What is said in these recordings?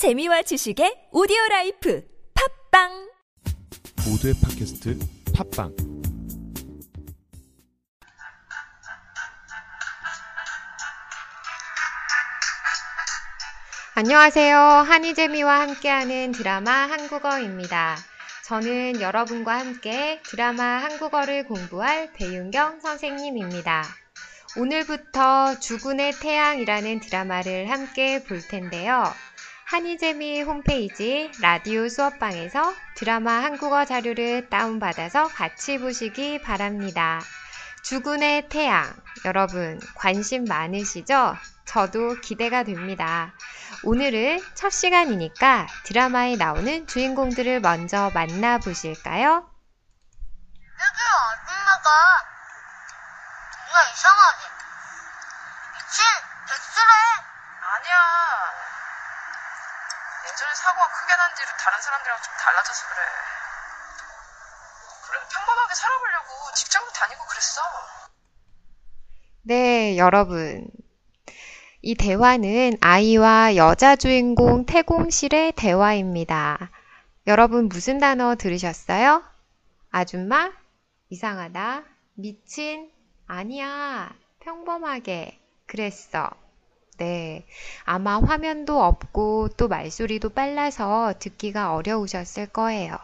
재미와 지식의 오디오 life 팟빵 모두의 팟캐스트 팟빵 안녕하세요. 한이재미와 함께하는 드라마 한국어입니다. 저는 여러분과 함께 드라마 한국어를 공부할 배윤경 선생님입니다. 오늘부터 주군의 태양이라는 드라마를 함께 볼 텐데요. 한이재미 홈페이지 라디오 수업방에서 드라마 한국어 자료를 다운받아서 같이 보시기 바랍니다. 주군의 태양. 여러분, 관심 많으시죠? 저도 기대가 됩니다. 오늘은 첫 시간이니까 드라마에 나오는 주인공들을 먼저 만나보실까요? 여기 아줌마가 정말 이상하지? 미친 백수래! 아니야. 예전에 사고가 크게 난 뒤로 다른 사람들이랑 좀 달라져서 그래. 그래도 평범하게 살아보려고 직장도 다니고 그랬어. 네, 여러분. 이 대화는 아이와 여자 주인공 태공실의 대화입니다. 여러분 무슨 단어 들으셨어요? 아줌마? 이상하다. 미친? 아니야. 평범하게. 그랬어. 네. 아마 화면도 없고 또 말소리도 빨라서 듣기가 어려우셨을 거예요.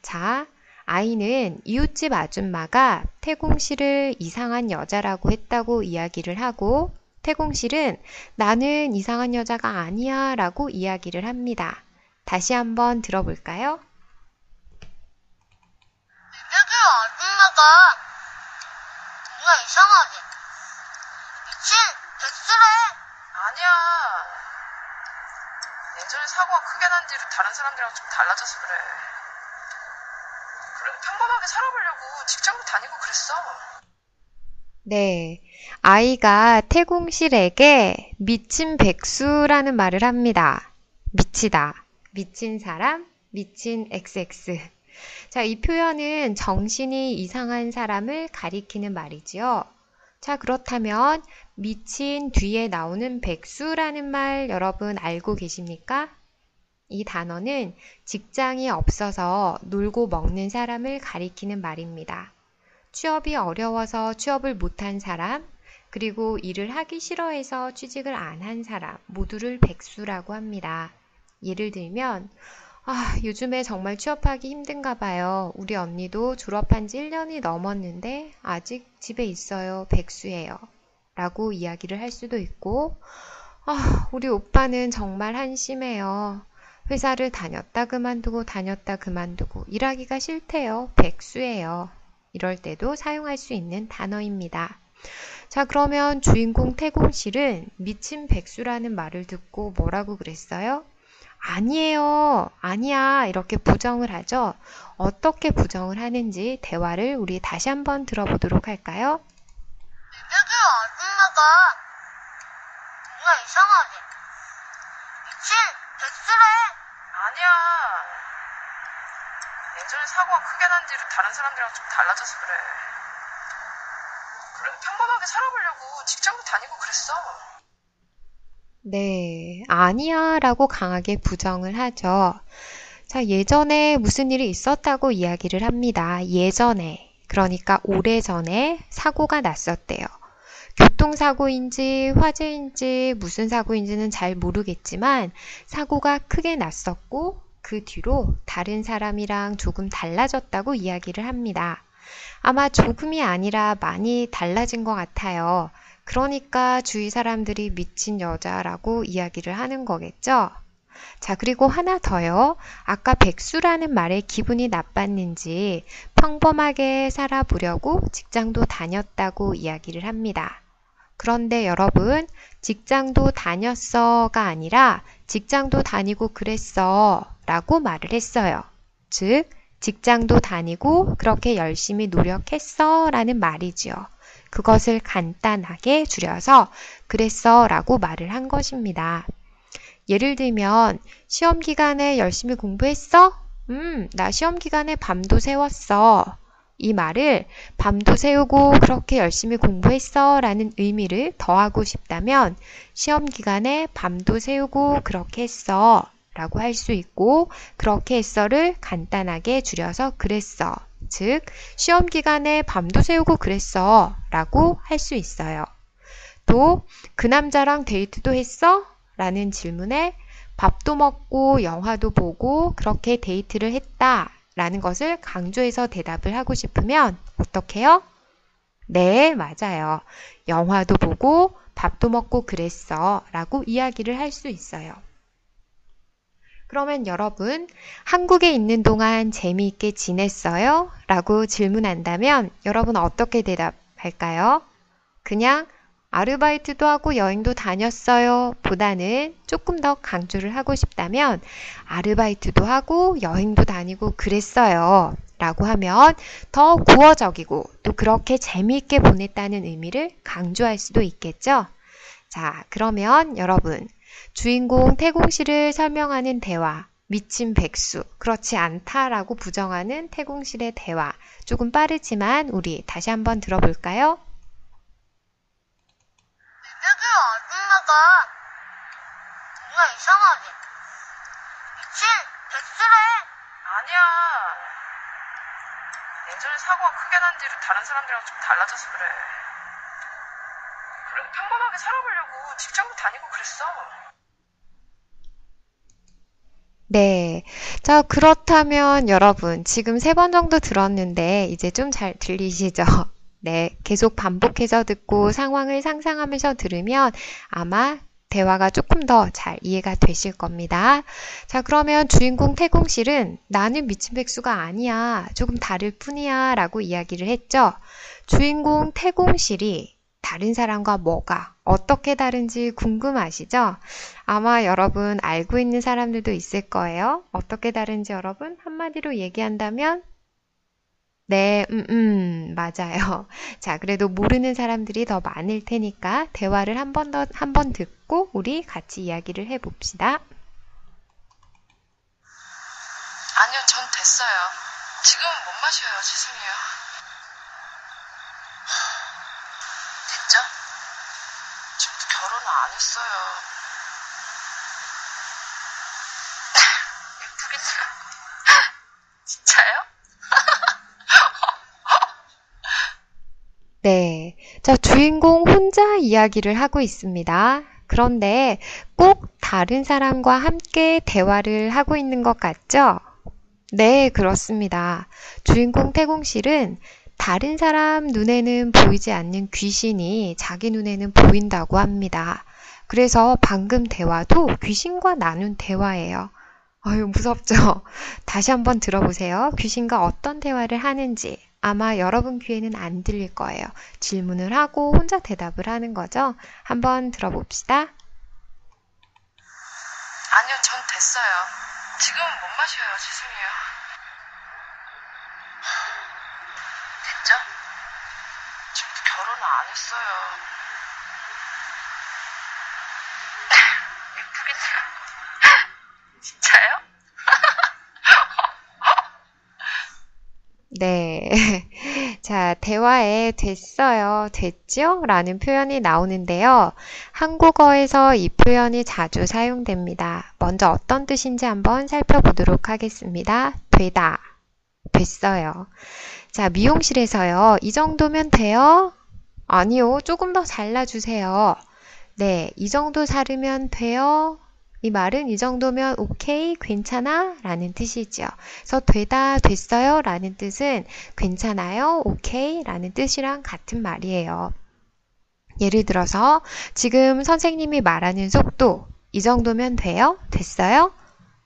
자, 아이는 이웃집 아줌마가 태공실을 이상한 여자라고 했다고 이야기를 하고 태공실은 나는 이상한 여자가 아니야 라고 이야기를 합니다. 다시 한번 들어볼까요? 여기 아줌마가 정말 이상하지? 미친 백수래! 아니야. 예전에 사고가 크게 난 뒤로 다른 사람들이랑 좀 달라져서 그래. 그래도 평범하게 살아보려고 직장도 다니고 그랬어. 네. 아이가 태공실에게 미친 백수라는 말을 합니다. 미치다. 미친 사람, 미친 XX. 자, 이 표현은 정신이 이상한 사람을 가리키는 말이지요. 자, 그렇다면 미친 뒤에 나오는 백수라는 말 여러분 알고 계십니까? 이 단어는 직장이 없어서 놀고 먹는 사람을 가리키는 말입니다. 취업이 어려워서 취업을 못한 사람, 그리고 일을 하기 싫어해서 취직을 안 한 사람, 모두를 백수라고 합니다. 예를 들면, 아, 요즘에 정말 취업하기 힘든가 봐요. 우리 언니도 졸업한 지 1년이 넘었는데 아직 집에 있어요. 백수예요. 라고 이야기를 할 수도 있고, 아, 우리 오빠는 정말 한심해요. 회사를 다녔다 그만두고 다녔다 그만두고 일하기가 싫대요. 백수예요. 이럴 때도 사용할 수 있는 단어입니다. 자, 그러면 주인공 태공실은 미친 백수라는 말을 듣고 뭐라고 그랬어요? 아니에요. 아니야. 이렇게 부정을 하죠. 어떻게 부정을 하는지 대화를 우리 다시 한번 들어보도록 할까요? 아줌마가 정말 이상하지? 미친 백수래! 아니야. 예전에 사고가 크게 난 뒤로 다른 사람들이랑 좀 달라져서 그래. 그래도 평범하게 살아보려고 직장도 다니고 그랬어. 네, 아니야 라고 강하게 부정을 하죠. 자, 예전에 무슨 일이 있었다고 이야기를 합니다. 예전에, 그러니까 오래전에 사고가 났었대요. 교통사고인지 화재인지 무슨 사고인지는 잘 모르겠지만 사고가 크게 났었고 그 뒤로 다른 사람이랑 조금 달라졌다고 이야기를 합니다. 아마 조금이 아니라 많이 달라진 것 같아요. 그러니까 주위 사람들이 미친 여자라고 이야기를 하는 거겠죠? 자, 그리고 하나 더요. 아까 백수라는 말에 기분이 나빴는지 평범하게 살아보려고 직장도 다녔다고 이야기를 합니다. 그런데 여러분, 직장도 다녔어가 아니라 직장도 다니고 그랬어 라고 말을 했어요. 즉, 직장도 다니고 그렇게 열심히 노력했어 라는 말이지요. 그것을 간단하게 줄여서 그랬어 라고 말을 한 것입니다. 예를 들면, 시험 기간에 열심히 공부했어? 음, 나 시험 기간에 밤도 새웠어. 이 말을 밤도 새우고 그렇게 열심히 공부했어 라는 의미를 더하고 싶다면 시험 기간에 밤도 새우고 그렇게 했어 라고 할 수 있고, 그렇게 했어를 간단하게 줄여서 그랬어. 즉, 시험 기간에 밤도 새우고 그랬어. 라고 할 수 있어요. 또, 그 남자랑 데이트도 했어? 라는 질문에 밥도 먹고 영화도 보고 그렇게 데이트를 했다. 라는 것을 강조해서 대답을 하고 싶으면 어떻게 해요? 네, 맞아요. 영화도 보고 밥도 먹고 그랬어. 라고 이야기를 할 수 있어요. 그러면 여러분, 한국에 있는 동안 재미있게 지냈어요? 라고 질문한다면 여러분 어떻게 대답할까요? 그냥 아르바이트도 하고 여행도 다녔어요. 보다는 조금 더 강조를 하고 싶다면 아르바이트도 하고 여행도 다니고 그랬어요. 라고 하면 더 구어적이고 또 그렇게 재미있게 보냈다는 의미를 강조할 수도 있겠죠. 자, 그러면 여러분, 주인공 태공실을 설명하는 대화, 미친 백수, 그렇지 않다라고 부정하는 태공실의 대화, 조금 빠르지만 우리 다시 한번 들어볼까요? 새벽에 아줌마가 뭔가 이상하게 미친 백수래. 아니야. 예전에 사고가 크게 난 뒤로 다른 사람들이랑 좀 달라져서 그래. 그래도 평범하게 살아보려고 직장도 다니고 그랬어. 네. 자, 그렇다면 여러분, 지금 세 번 정도 들었는데, 이제 좀 잘 들리시죠? 네. 계속 반복해서 듣고 상황을 상상하면서 들으면 아마 대화가 조금 더 잘 이해가 되실 겁니다. 자, 그러면 주인공 태공실은 나는 미친 백수가 아니야. 조금 다를 뿐이야. 라고 이야기를 했죠. 주인공 태공실이 다른 사람과 뭐가 어떻게 다른지 궁금하시죠? 아마 여러분 알고 있는 사람들도 있을 거예요. 어떻게 다른지 여러분 한마디로 얘기한다면 네, 음, 음, 맞아요. 자, 그래도 모르는 사람들이 더 많을 테니까 대화를 한 번 더, 한 번 듣고 우리 같이 이야기를 해봅시다. 아니요, 전 됐어요. 지금은 못 마셔요. 죄송해요. 됐죠? 지금도 결혼을 안 했어요. 생각. 진짜요? 자, 주인공 혼자 이야기를 하고 있습니다. 그런데 꼭 다른 사람과 함께 대화를 하고 있는 것 같죠? 네, 그렇습니다. 주인공 태공실은 다른 사람 눈에는 보이지 않는 귀신이 자기 눈에는 보인다고 합니다. 그래서 방금 대화도 귀신과 나눈 대화예요. 아유, 무섭죠? 다시 한번 들어보세요. 귀신과 어떤 대화를 하는지. 아마 여러분 귀에는 안 들릴 거예요. 질문을 하고 혼자 대답을 하는 거죠. 한번 들어봅시다. 아니요, 전 됐어요. 지금은 못 마셔요. 죄송해요. 됐죠? 지금도 결혼을 안 했어요. 생각. 진짜요? 네. 자, 대화에 됐어요, 됐죠? 라는 표현이 나오는데요. 한국어에서 이 표현이 자주 사용됩니다. 먼저 어떤 뜻인지 한번 살펴보도록 하겠습니다. 되다. 됐어요. 자, 미용실에서요. 이 정도면 돼요? 아니요. 조금 더 잘라주세요. 네. 이 정도 자르면 돼요? 이 말은 이 정도면 오케이, 괜찮아? 라는 뜻이죠. 그래서 되다, 됐어요? 라는 뜻은 괜찮아요, 오케이? 라는 뜻이랑 같은 말이에요. 예를 들어서 지금 선생님이 말하는 속도 이 정도면 돼요? 됐어요?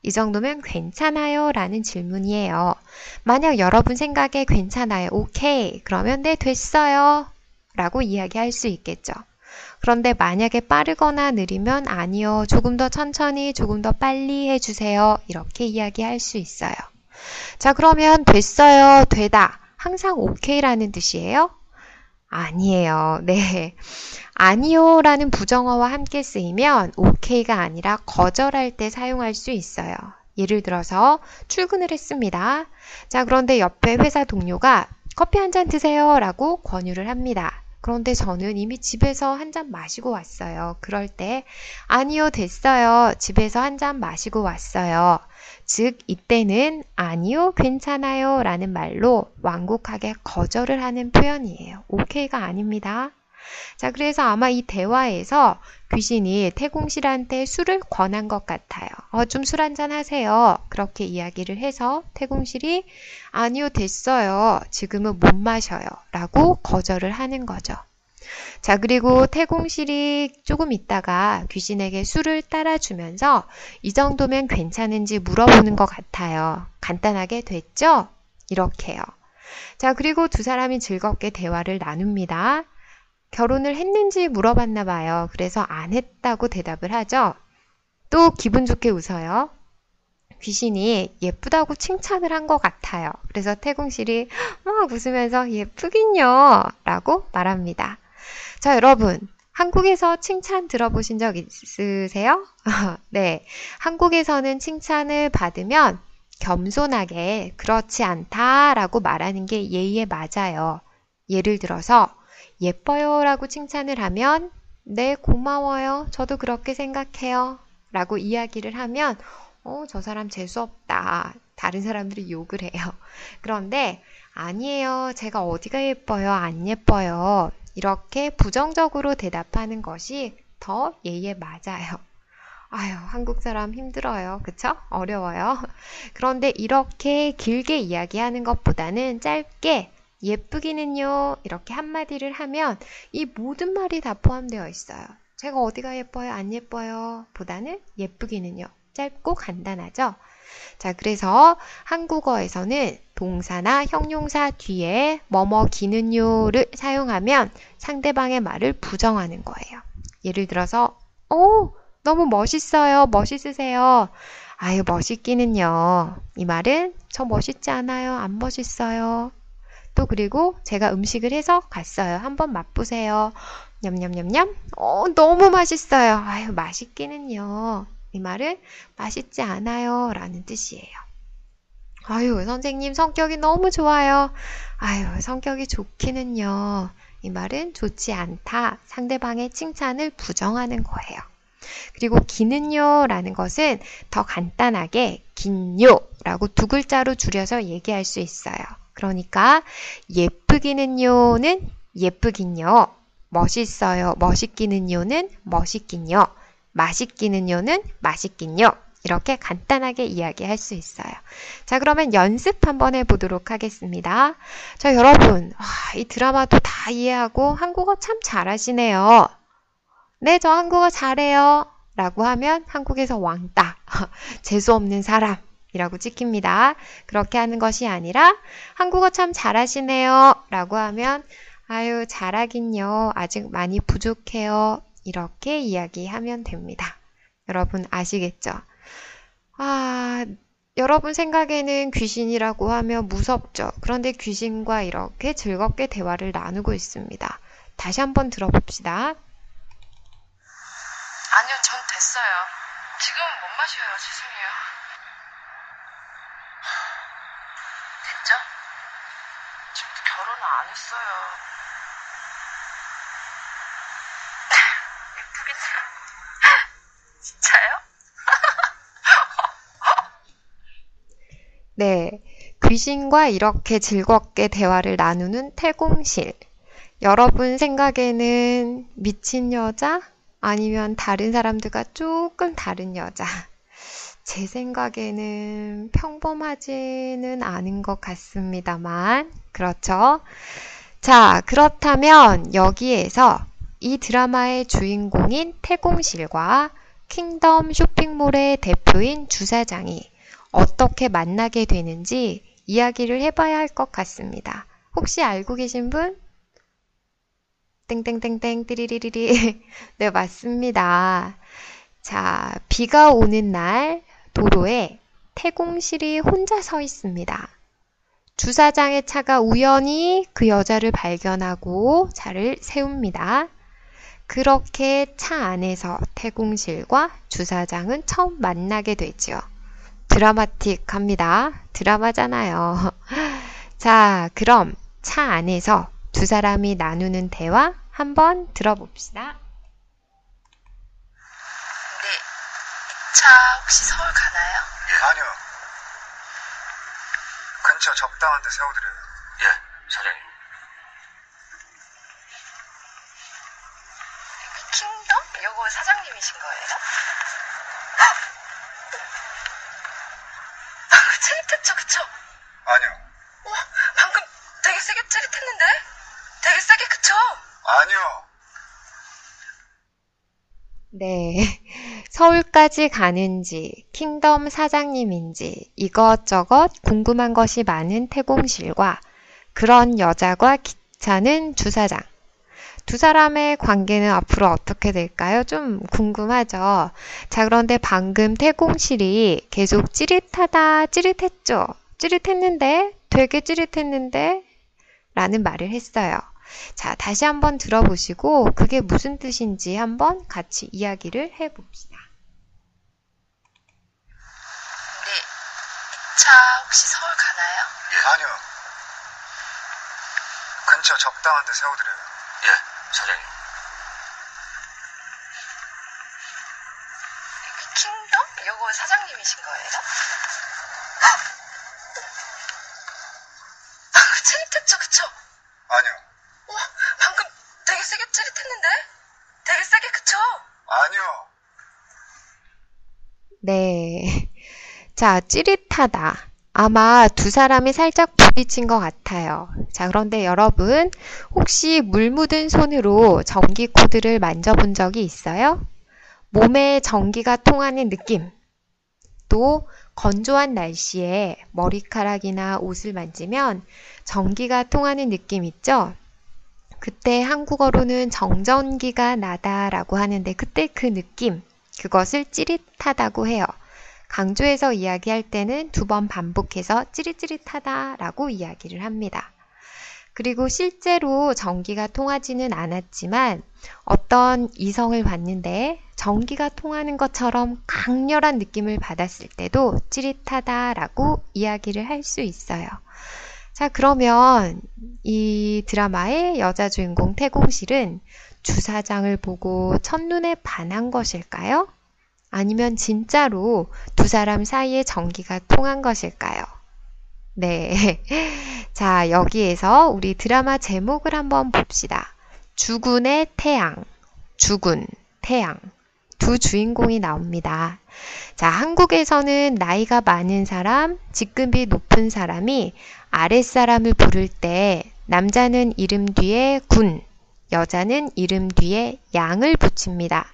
이 정도면 괜찮아요? 라는 질문이에요. 만약 여러분 생각에 괜찮아요, 오케이. 그러면 네, 됐어요. 라고 이야기할 수 있겠죠. 그런데 만약에 빠르거나 느리면 아니요. 조금 더 천천히, 조금 더 빨리 해주세요. 이렇게 이야기할 수 있어요. 자, 그러면 됐어요. 되다. 항상 오케이라는 뜻이에요? 아니에요. 네. 아니요 라는 부정어와 함께 쓰이면 오케이가 아니라 거절할 때 사용할 수 있어요. 예를 들어서 출근을 했습니다. 자, 그런데 옆에 회사 동료가 커피 한 잔 드세요 라고 권유를 합니다. 그런데 저는 이미 집에서 한 잔 마시고 왔어요. 그럴 때, 아니요, 됐어요. 집에서 한 잔 마시고 왔어요. 즉, 이때는 아니요, 괜찮아요 라는 말로 완곡하게 거절을 하는 표현이에요. 오케이가 아닙니다. 자, 그래서 아마 이 대화에서 귀신이 태공실한테 술을 권한 것 같아요. 어, 좀 술 한잔 하세요. 그렇게 이야기를 해서 태공실이 아니요, 됐어요. 지금은 못 마셔요. 라고 거절을 하는 거죠. 자, 그리고 태공실이 조금 있다가 귀신에게 술을 따라주면서 이 정도면 괜찮은지 물어보는 것 같아요. 간단하게 됐죠? 이렇게요. 자, 그리고 두 사람이 즐겁게 대화를 나눕니다. 결혼을 했는지 물어봤나 봐요. 그래서 안 했다고 대답을 하죠. 또 기분 좋게 웃어요. 귀신이 예쁘다고 칭찬을 한 것 같아요. 그래서 태공실이 막 웃으면서 예쁘긴요. 라고 말합니다. 자, 여러분. 한국에서 칭찬 들어보신 적 있으세요? 네. 한국에서는 칭찬을 받으면 겸손하게 그렇지 않다라고 말하는 게 예의에 맞아요. 예를 들어서 예뻐요 라고 칭찬을 하면 네, 고마워요. 저도 그렇게 생각해요. 라고 이야기를 하면 어, 저 사람 재수없다. 다른 사람들이 욕을 해요. 그런데 아니에요. 제가 어디가 예뻐요? 안 예뻐요. 이렇게 부정적으로 대답하는 것이 더 예의에 맞아요. 아유, 한국 사람 힘들어요. 그쵸? 어려워요. 그런데 이렇게 길게 이야기하는 것보다는 짧게 예쁘기는요. 이렇게 한마디를 하면 이 모든 말이 다 포함되어 있어요. 제가 어디가 예뻐요? 안 예뻐요? 보다는 예쁘기는요. 짧고 간단하죠? 자, 그래서 한국어에서는 동사나 형용사 뒤에 뭐뭐 기는요를 사용하면 상대방의 말을 부정하는 거예요. 예를 들어서, 오, 너무 멋있어요. 멋있으세요. 아유, 멋있기는요. 이 말은 저 멋있지 않아요. 안 멋있어요. 또 그리고 제가 음식을 해서 갔어요. 한번 맛보세요. 냠냠냠냠. 어, 너무 맛있어요. 아유, 맛있기는요. 이 말은 맛있지 않아요. 라는 뜻이에요. 아유, 선생님 성격이 너무 좋아요. 아유, 성격이 좋기는요. 이 말은 좋지 않다. 상대방의 칭찬을 부정하는 거예요. 그리고 기는요 라는 것은 더 간단하게 긴요 라고 두 글자로 줄여서 얘기할 수 있어요. 그러니까 예쁘기는요는 예쁘긴요. 멋있어요. 멋있기는요는 멋있긴요. 맛있기는요는 맛있긴요. 이렇게 간단하게 이야기할 수 있어요. 자, 그러면 연습 한번 해보도록 하겠습니다. 자, 여러분, 와, 이 드라마도 다 이해하고 한국어 참 잘하시네요. 네, 저 한국어 잘해요. 라고 하면 한국에서 왕따, 재수없는 사람, 이라고 찍힙니다. 그렇게 하는 것이 아니라 한국어 참 잘하시네요. 라고 하면 아유, 잘하긴요. 아직 많이 부족해요. 이렇게 이야기하면 됩니다. 여러분 아시겠죠? 아, 여러분 생각에는 귀신이라고 하면 무섭죠. 그런데 귀신과 이렇게 즐겁게 대화를 나누고 있습니다. 다시 한번 들어봅시다. 아니요, 전 됐어요. 지금은 못 마셔요. 죄송해요. 됐죠? 지금도 결혼을 안 했어요. 예쁘겠죠? 진짜요? 네. 귀신과 이렇게 즐겁게 대화를 나누는 태공실. 여러분 생각에는 미친 여자? 아니면 다른 사람들과 조금 다른 여자? 제 생각에는 평범하지는 않은 것 같습니다만, 그렇죠? 자, 그렇다면 여기에서 이 드라마의 주인공인 태공실과 킹덤 쇼핑몰의 대표인 주사장이 어떻게 만나게 되는지 이야기를 해봐야 할 것 같습니다. 혹시 알고 계신 분? 땡땡땡땡 띠리리리리. 네, 맞습니다. 자, 비가 오는 날 도로에 태공실이 혼자 서 있습니다. 주사장의 차가 우연히 그 여자를 발견하고 차를 세웁니다. 그렇게 차 안에서 태공실과 주사장은 처음 만나게 되죠. 드라마틱합니다. 드라마잖아요. 자, 그럼 차 안에서 두 사람이 나누는 대화 한번 들어봅시다. 네. 차 혹시 서울 가나요? 예, 아니요. 근처 적당한 데 세워드려요. 예, 사장님. 킹덤? 요거 사장님이신 거예요? 아, 찌릿했죠, 그쵸? 아니요. 와, 방금 되게 세게 찌릿했는데? 되게 세게, 그쵸? 아니요. 네. 서울까지 가는지, 킹덤 사장님인지 이것저것 궁금한 것이 많은 태공실과 그런 여자와 기차는 주사장. 두 사람의 관계는 앞으로 어떻게 될까요? 좀 궁금하죠? 자, 그런데 방금 태공실이 계속 찌릿하다, 찌릿했죠? 찌릿했는데? 되게 찌릿했는데? 라는 말을 했어요. 자, 다시 한번 들어보시고 그게 무슨 뜻인지 한번 같이 이야기를 해봅시다. 네. 차 혹시 서울 가나요? 예, 아니요. 근처 적당한 데 세워드려요. 예, 사장님. 킹덤? 요거 사장님이신 거예요? 아, 찌릿했죠, 그쵸? 아니요. 와, 방금 되게 세게 찌릿했는데? 되게 세게, 그쵸? 아니요. 네. 자, 찌릿하다. 아마 두 사람이 살짝 부딪힌 것 같아요. 자, 그런데 여러분, 혹시 물 묻은 손으로 전기 코드를 만져본 적이 있어요? 몸에 전기가 통하는 느낌. 또, 건조한 날씨에 머리카락이나 옷을 만지면 전기가 통하는 느낌 있죠? 그때 한국어로는 정전기가 나다라고 하는데 그때 그 느낌, 그것을 찌릿하다고 해요. 강조해서 이야기할 때는 두 번 반복해서 찌릿찌릿하다라고 이야기를 합니다. 그리고 실제로 전기가 통하지는 않았지만 어떤 이성을 봤는데 전기가 통하는 것처럼 강렬한 느낌을 받았을 때도 찌릿하다라고 이야기를 할 수 있어요. 자, 그러면 이 드라마의 여자 주인공 태공실은 주사장을 보고 첫눈에 반한 것일까요? 아니면 진짜로 두 사람 사이에 전기가 통한 것일까요? 네. 자, 여기에서 우리 드라마 제목을 한번 봅시다. 주군의 태양. 주군, 태양. 두 주인공이 나옵니다. 자, 한국에서는 나이가 많은 사람, 직급이 높은 사람이 아랫사람을 부를 때 남자는 이름 뒤에 군, 여자는 이름 뒤에 양을 붙입니다.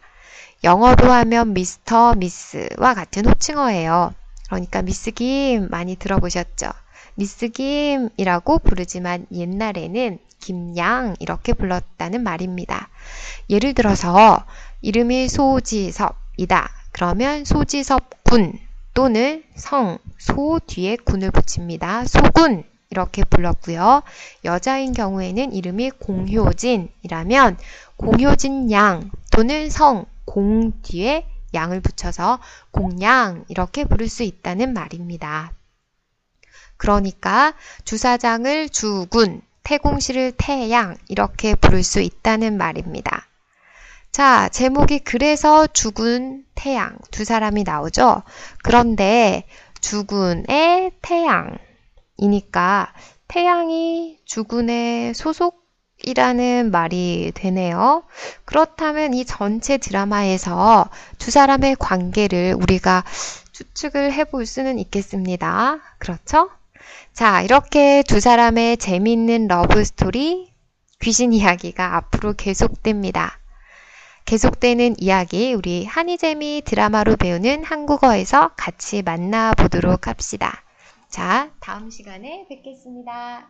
영어로 하면 미스터, 미스와 같은 호칭어예요. 그러니까 미스 김 많이 들어보셨죠? 미스 김이라고 부르지만 옛날에는 김양 이렇게 불렀다는 말입니다. 예를 들어서 이름이 소지섭이다. 그러면 소지섭 군 또는 성, 소 뒤에 군을 붙입니다. 소군 이렇게 불렀고요. 여자인 경우에는 이름이 공효진이라면 공효진 양 또는 성, 공 뒤에 양을 붙여서 공양 이렇게 부를 수 있다는 말입니다. 그러니까 주사장을 주군, 태공실을 태양 이렇게 부를 수 있다는 말입니다. 자, 제목이 그래서 주군, 태양 두 사람이 나오죠. 그런데 주군의 태양이니까 태양이 주군의 소속 이라는 말이 되네요. 그렇다면 이 전체 드라마에서 두 사람의 관계를 우리가 추측을 해볼 수는 있겠습니다. 그렇죠? 자, 이렇게 두 사람의 재미있는 love story, 귀신 이야기가 앞으로 계속됩니다. 계속되는 이야기 우리 한이재미 드라마로 배우는 한국어에서 같이 만나보도록 합시다. 자, 다음 시간에 뵙겠습니다.